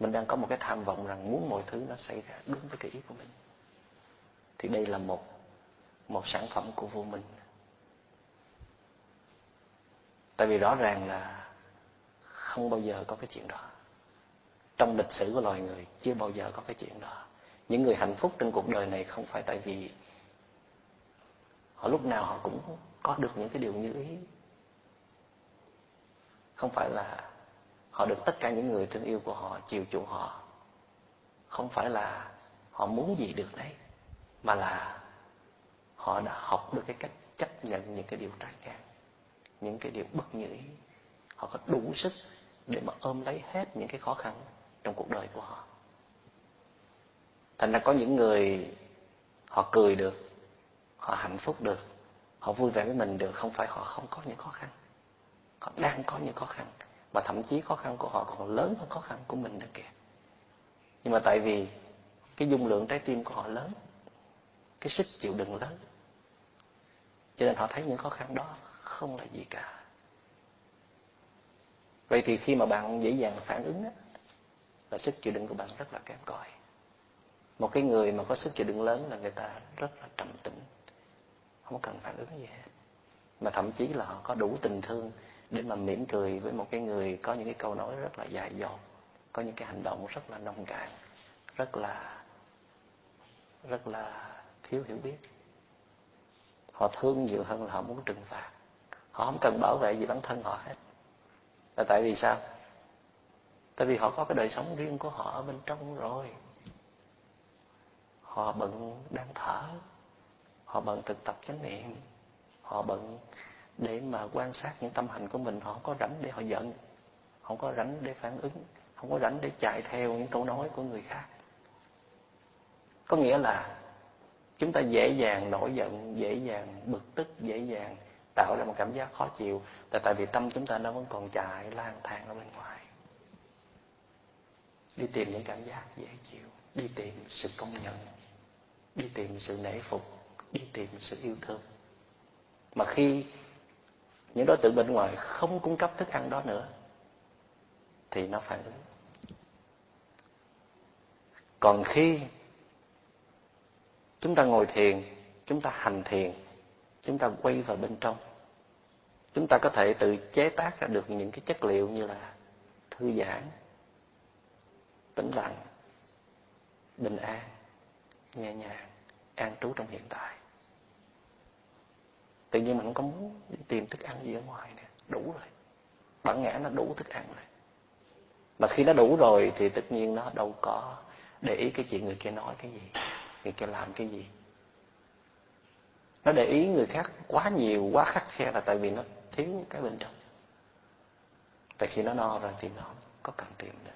A: Mình đang có một cái tham vọng rằng muốn mọi thứ nó xảy ra đúng với cái ý của mình. Thì đây là một một sản phẩm của vô minh tại vì rõ ràng là không bao giờ có cái chuyện đó. Trong lịch sử của loài người chưa bao giờ có cái chuyện đó những người hạnh phúc trên cuộc đời này không phải tại vì họ lúc nào họ cũng có được những cái điều như ý. Không phải là họ được tất cả những người thương yêu của họ, chiều chuộng họ. Không phải là họ muốn gì được đấy, mà là họ đã học được cái cách chấp nhận những cái điều trái ngang những cái điều bất như ý. Họ có đủ sức để mà ôm lấy hết những cái khó khăn trong cuộc đời của họ thành ra có những người họ cười được họ hạnh phúc được họ vui vẻ với mình được không phải họ không có những khó khăn. Họ đang có những khó khăn mà thậm chí khó khăn của họ còn lớn hơn khó khăn của mình nữa kìa. Nhưng mà tại vì cái dung lượng trái tim của họ lớn cái sức chịu đựng lớn cho nên họ thấy những khó khăn đó không là gì cả. Vậy thì khi mà bạn dễ dàng phản ứng á, là sức chịu đựng của bạn rất là kém cỏi một cái người mà có sức chịu đựng lớn là người ta rất là trầm tĩnh. Không cần phản ứng gì hết. Mà thậm chí là họ có đủ tình thương để mà mỉm cười với một cái người có những cái câu nói rất là dài dột có những cái hành động rất là nông cạn, rất là rất là thiếu hiểu biết. Họ thương nhiều hơn là họ muốn trừng phạt. Họ không cần bảo vệ gì bản thân họ hết. Là tại vì sao? Tại vì họ có cái đời sống riêng của họ ở bên trong rồi họ bận đang thở. Họ bận thực tập chánh niệm. Họ bận để mà quan sát những tâm hành của mình. Họ không có rảnh để họ giận. Không có rảnh để phản ứng. Không có rảnh để chạy theo những câu nói của người khác. Có nghĩa là chúng ta dễ dàng nổi giận, dễ dàng bực tức, dễ dàng tạo ra một cảm giác khó chịu. Là tại vì tâm chúng ta nó vẫn còn chạy lang thang ở bên ngoài. Đi tìm những cảm giác dễ chịu. Đi tìm sự công nhận đi tìm sự nể phục, đi tìm sự yêu thương. Mà khi những đối tượng bên ngoài không cung cấp thức ăn đó nữa, thì nó phản ứng. Còn khi chúng ta ngồi thiền, chúng ta hành thiền, chúng ta quay vào bên trong, chúng ta có thể tự chế tác ra được những cái chất liệu như là thư giãn, tĩnh lặng, bình an nhẹ nhàng, an trú trong hiện tại. Tự nhiên mình không có muốn đi tìm thức ăn gì ở ngoài nè, đủ rồi. Bản ngã nó đủ thức ăn rồi. Mà khi nó đủ rồi thì tất nhiên nó đâu có để ý cái chuyện người kia nói cái gì, người kia làm cái gì. Nó để ý người khác quá nhiều, quá khắc khe là tại vì nó thiếu cái bên trong. Tại khi nó no rồi thì nó có cần tìm nữa.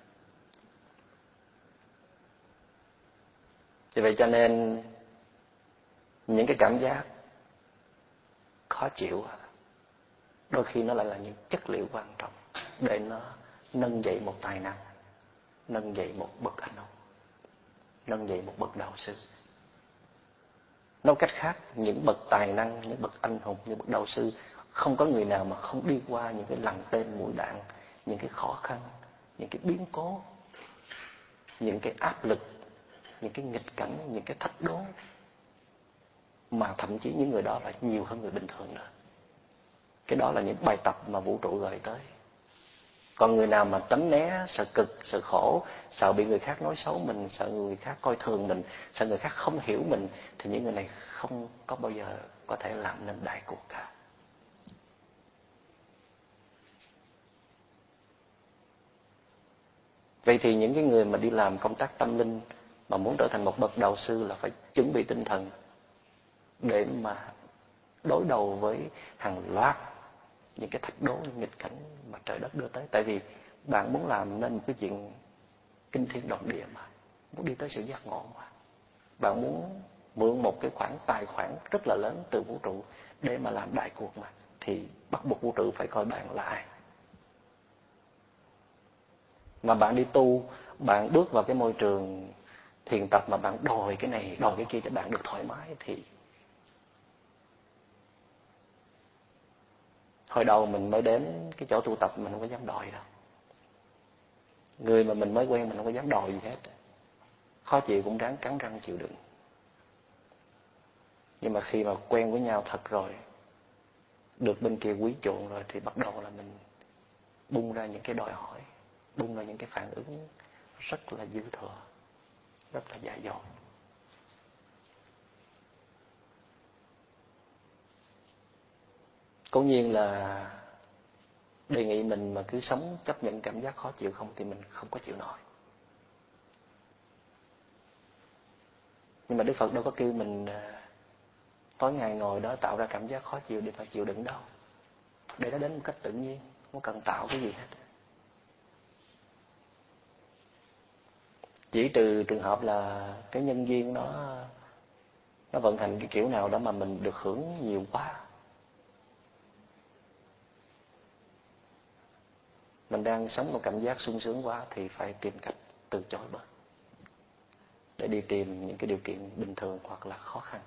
A: Vì vậy cho nên, những cái cảm giác khó chịu đôi khi nó lại là những chất liệu quan trọng để nó nâng dậy một tài năng, nâng dậy một bậc anh hùng, nâng dậy một bậc đạo sư. Nói cách khác, những bậc tài năng, những bậc anh hùng, những bậc đạo sư, không có người nào mà không đi qua những cái lằn tên mũi đạn, những cái khó khăn, những cái biến cố, những cái áp lực những cái nghịch cảnh, những cái thách đố mà thậm chí những người đó là nhiều hơn người bình thường nữa. Cái đó là những bài tập mà vũ trụ gửi tới. Còn người nào mà tránh né, sợ cực, sợ khổ, sợ bị người khác nói xấu mình, sợ người khác coi thường mình, sợ người khác không hiểu mình, thì những người này không có bao giờ có thể làm nên đại cuộc cả. Vậy thì những cái người mà đi làm công tác tâm linh mà muốn trở thành một bậc đạo sư là phải chuẩn bị tinh thần để mà đối đầu với hàng loạt những cái thách đố, nghịch cảnh mà trời đất đưa tới. Tại vì bạn muốn làm nên một cái chuyện kinh thiên động địa mà, muốn đi tới sự giác ngộ mà. Bạn muốn mượn một cái khoản tài khoản rất là lớn từ vũ trụ để mà làm đại cuộc mà, thì bắt buộc vũ trụ phải coi bạn là ai. Mà bạn đi tu, bạn bước vào cái môi trường thiền tập mà bạn đòi cái này, đòi cái kia cho bạn được thoải mái thì hồi đầu mình mới đến cái chỗ tu tập mình không có dám đòi đâu. Người mà mình mới quen mình không có dám đòi gì hết. Khó chịu cũng ráng cắn răng chịu đựng. Nhưng mà khi mà quen với nhau thật rồi, được bên kia quý chuộng rồi thì bắt đầu là mình bung ra những cái đòi hỏi, bung ra những cái phản ứng rất là dư thừa rất là dại dột. Cố nhiên là đề nghị mình mà cứ sống chấp nhận cảm giác khó chịu không thì mình không có chịu nổi. Nhưng mà đức phật đâu có kêu mình à, tối ngày ngồi đó tạo ra cảm giác khó chịu để phải chịu đựng đâu. Để nó đến một cách tự nhiên, không cần tạo cái gì hết. Chỉ trừ trường hợp là cái nhân viên nó nó vận hành cái kiểu nào đó mà mình được hưởng nhiều quá. Mình đang sống một cảm giác sung sướng quá thì phải tìm cách từ chối bớt. Để đi tìm những cái điều kiện bình thường hoặc là khó khăn.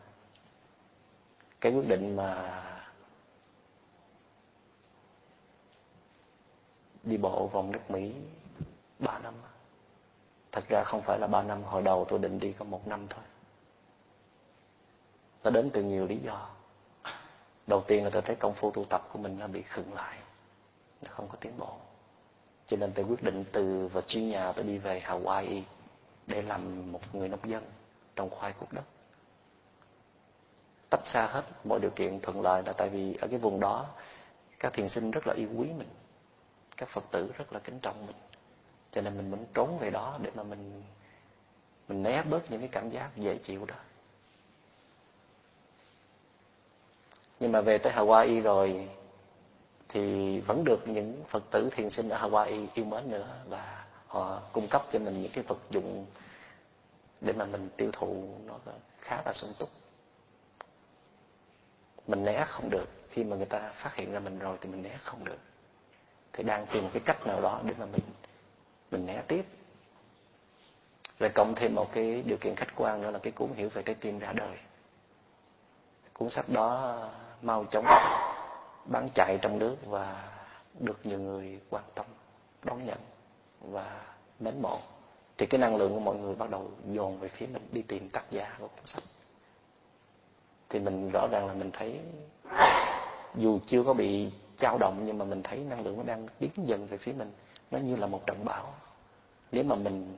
A: Cái quyết định mà đi bộ vòng nước Mỹ ba năm thật ra không phải là ba năm, hồi đầu tôi định đi có một năm thôi. Nó đến từ nhiều lý do. Đầu tiên là tôi thấy công phu tu tập của mình nó bị khựng lại. Nó không có tiến bộ. Cho nên tôi quyết định từ và chuyển nhà tôi đi về Hawaii để làm một người nông dân trồng khoai cúc đất. Tách xa hết mọi điều kiện thuận lợi là tại vì ở cái vùng đó, các thiền sinh rất là yêu quý mình. Các phật tử rất là kính trọng mình cho nên mình muốn trốn về đó để mà mình mình né bớt những cái cảm giác dễ chịu đó. Nhưng mà về tới Hawaii rồi thì vẫn được những Phật tử thiền sinh ở Hawaii yêu mến nữa và họ cung cấp cho mình những cái vật dụng để mà mình tiêu thụ nó khá là sung túc. Mình né không được. Khi mà người ta phát hiện ra mình rồi thì mình né không được. Thì đang tìm một cái cách nào đó để mà mình mình né tiếp. Rồi cộng thêm một cái điều kiện khách quan nữa là cái cuốn hiểu về trái tim ra đời. Cuốn sách đó mau chóng bán chạy trong nước và được nhiều người quan tâm, đón nhận và mến mộ. Thì cái năng lượng của mọi người bắt đầu dồn về phía mình, đi tìm tác giả của cuốn sách. Thì mình rõ ràng là mình thấy dù chưa có bị trao động nhưng mà mình thấy năng lượng nó đang tiến dần về phía mình nó như là một trận bão. Nếu mà mình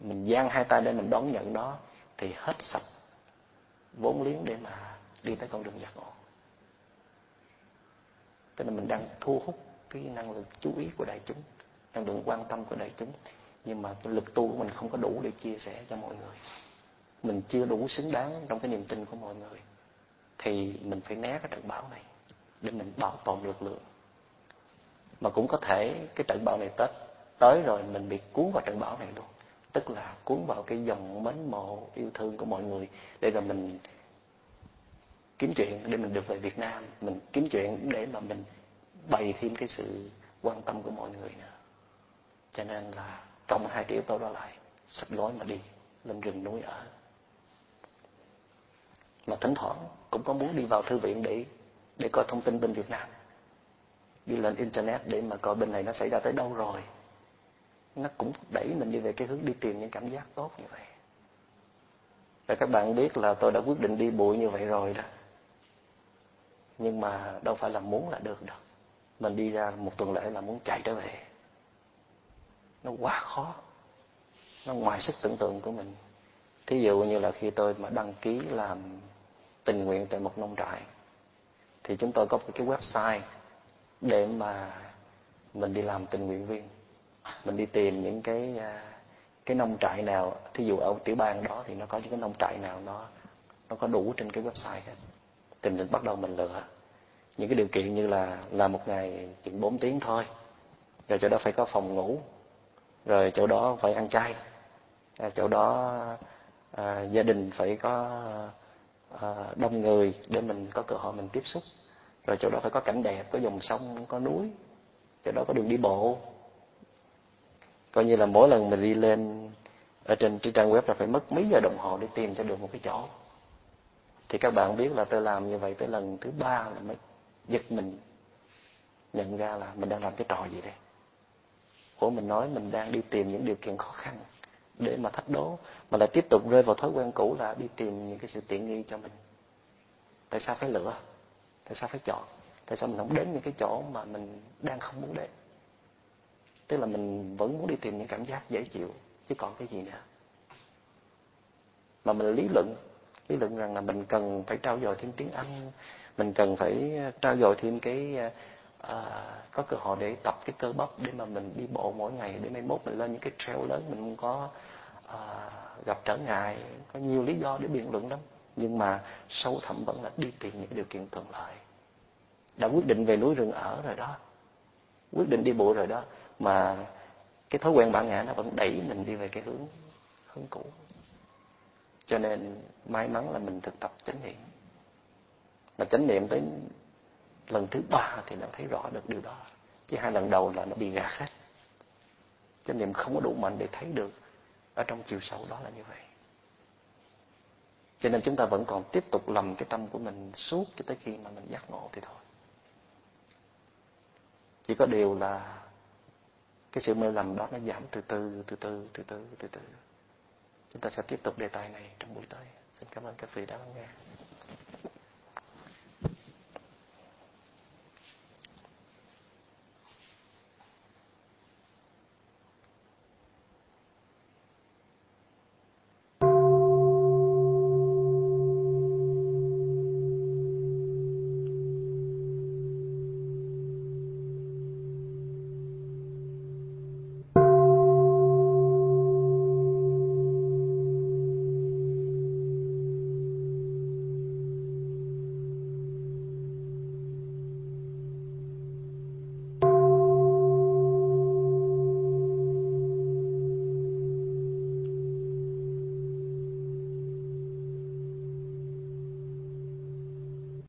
A: mình giang hai tay để mình đón nhận nó, thì hết sạch vốn liếng để mà đi tới con đường giác ngộ. Tức là mình đang thu hút cái năng lực chú ý của đại chúng, năng lượng quan tâm của đại chúng, nhưng mà cái lực tu của mình không có đủ để chia sẻ cho mọi người. Mình chưa đủ xứng đáng trong cái niềm tin của mọi người, thì mình phải né cái trận bão này để mình bảo tồn lực lượng mà cũng có thể cái trận bão này tết tới rồi mình bị cuốn vào trận bão này luôn. Tức là cuốn vào cái dòng mến mộ, yêu thương của mọi người để rồi mình kiếm chuyện, để mình được về Việt Nam. Mình kiếm chuyện để mà mình bày thêm cái sự quan tâm của mọi người nữa. Cho nên là cộng hai cái yếu tố đó lại sắp gói mà đi lên rừng núi ở. Mà thỉnh thoảng cũng có muốn đi vào thư viện để để coi thông tin bên Việt Nam đi lên internet để mà coi bên này nó xảy ra tới đâu rồi. Nó cũng đẩy mình đi về cái hướng đi tìm những cảm giác tốt như vậy. Và các bạn biết là tôi đã quyết định đi bụi như vậy rồi đó. Nhưng mà đâu phải là muốn là được đâu. Mình đi ra một tuần lễ là muốn chạy trở về. Nó quá khó. Nó ngoài sức tưởng tượng của mình. Thí dụ như là khi tôi mà đăng ký làm tình nguyện tại một nông trại, thì chúng tôi có một cái website để mà mình đi làm tình nguyện viên mình đi tìm những cái à, cái nông trại nào thí dụ ở tiểu bang đó thì nó có những cái nông trại nào nó nó có đủ trên cái website hết. Thì mình bắt đầu mình lựa. Những cái điều kiện như là làm một ngày chừng 4 tiếng thôi rồi chỗ đó phải có phòng ngủ rồi chỗ đó phải ăn chay à, chỗ đó à, gia đình phải có à, đông người để mình có cơ hội mình tiếp xúc rồi chỗ đó phải có cảnh đẹp, có dòng sông, có núi. Chỗ đó có đường đi bộ. Coi như là mỗi lần mình đi lên ở trên cái trang web là phải mất mấy giờ đồng hồ để tìm cho được một cái chỗ. Thì các bạn biết là tôi làm như vậy tới lần thứ ba là mới giật mình nhận ra là mình đang làm cái trò gì đây. Của mình nói mình đang đi tìm những điều kiện khó khăn để mà thách đố, mà lại tiếp tục rơi vào thói quen cũ là đi tìm những cái sự tiện nghi cho mình. Tại sao phải lựa tại sao phải chọn? Tại sao mình không đến những cái chỗ mà mình đang không muốn đến? Tức là mình vẫn muốn đi tìm những cảm giác dễ chịu chứ còn cái gì nữa? Mà mình lý luận lý luận rằng là mình cần phải trao dồi thêm tiếng anh mình cần phải ờ, trao dồi thêm cái à, có cơ hội để tập cái cơ bắp để mà mình đi bộ mỗi ngày để mai mốt mình lên những cái trail lớn mình không có à, gặp trở ngại có nhiều lý do để biện luận lắm nhưng mà sâu thẳm vẫn là đi tìm những điều kiện thuận lợi. Đã quyết định về núi rừng ở rồi đó. Quyết định đi bộ rồi đó. Mà cái thói quen bản ngã nó vẫn đẩy mình đi về cái hướng hướng cũ. Cho nên may mắn là mình thực tập chánh niệm. Mà chánh niệm tới lần thứ ba thì nó thấy rõ được điều đó. Chứ hai lần đầu là nó bị gạt hết. Chánh niệm không có đủ mạnh để thấy được. Ở trong chiều sâu đó là như vậy cho nên chúng ta vẫn còn tiếp tục lầm cái tâm của mình suốt cho tới khi mà mình giác ngộ thì thôi. Chỉ có điều là cái sự mê lầm đó nó giảm từ từ từ từ từ từ từ từ. Chúng ta sẽ tiếp tục đề tài này trong buổi tới. Xin cảm ơn các vị đã lắng nghe.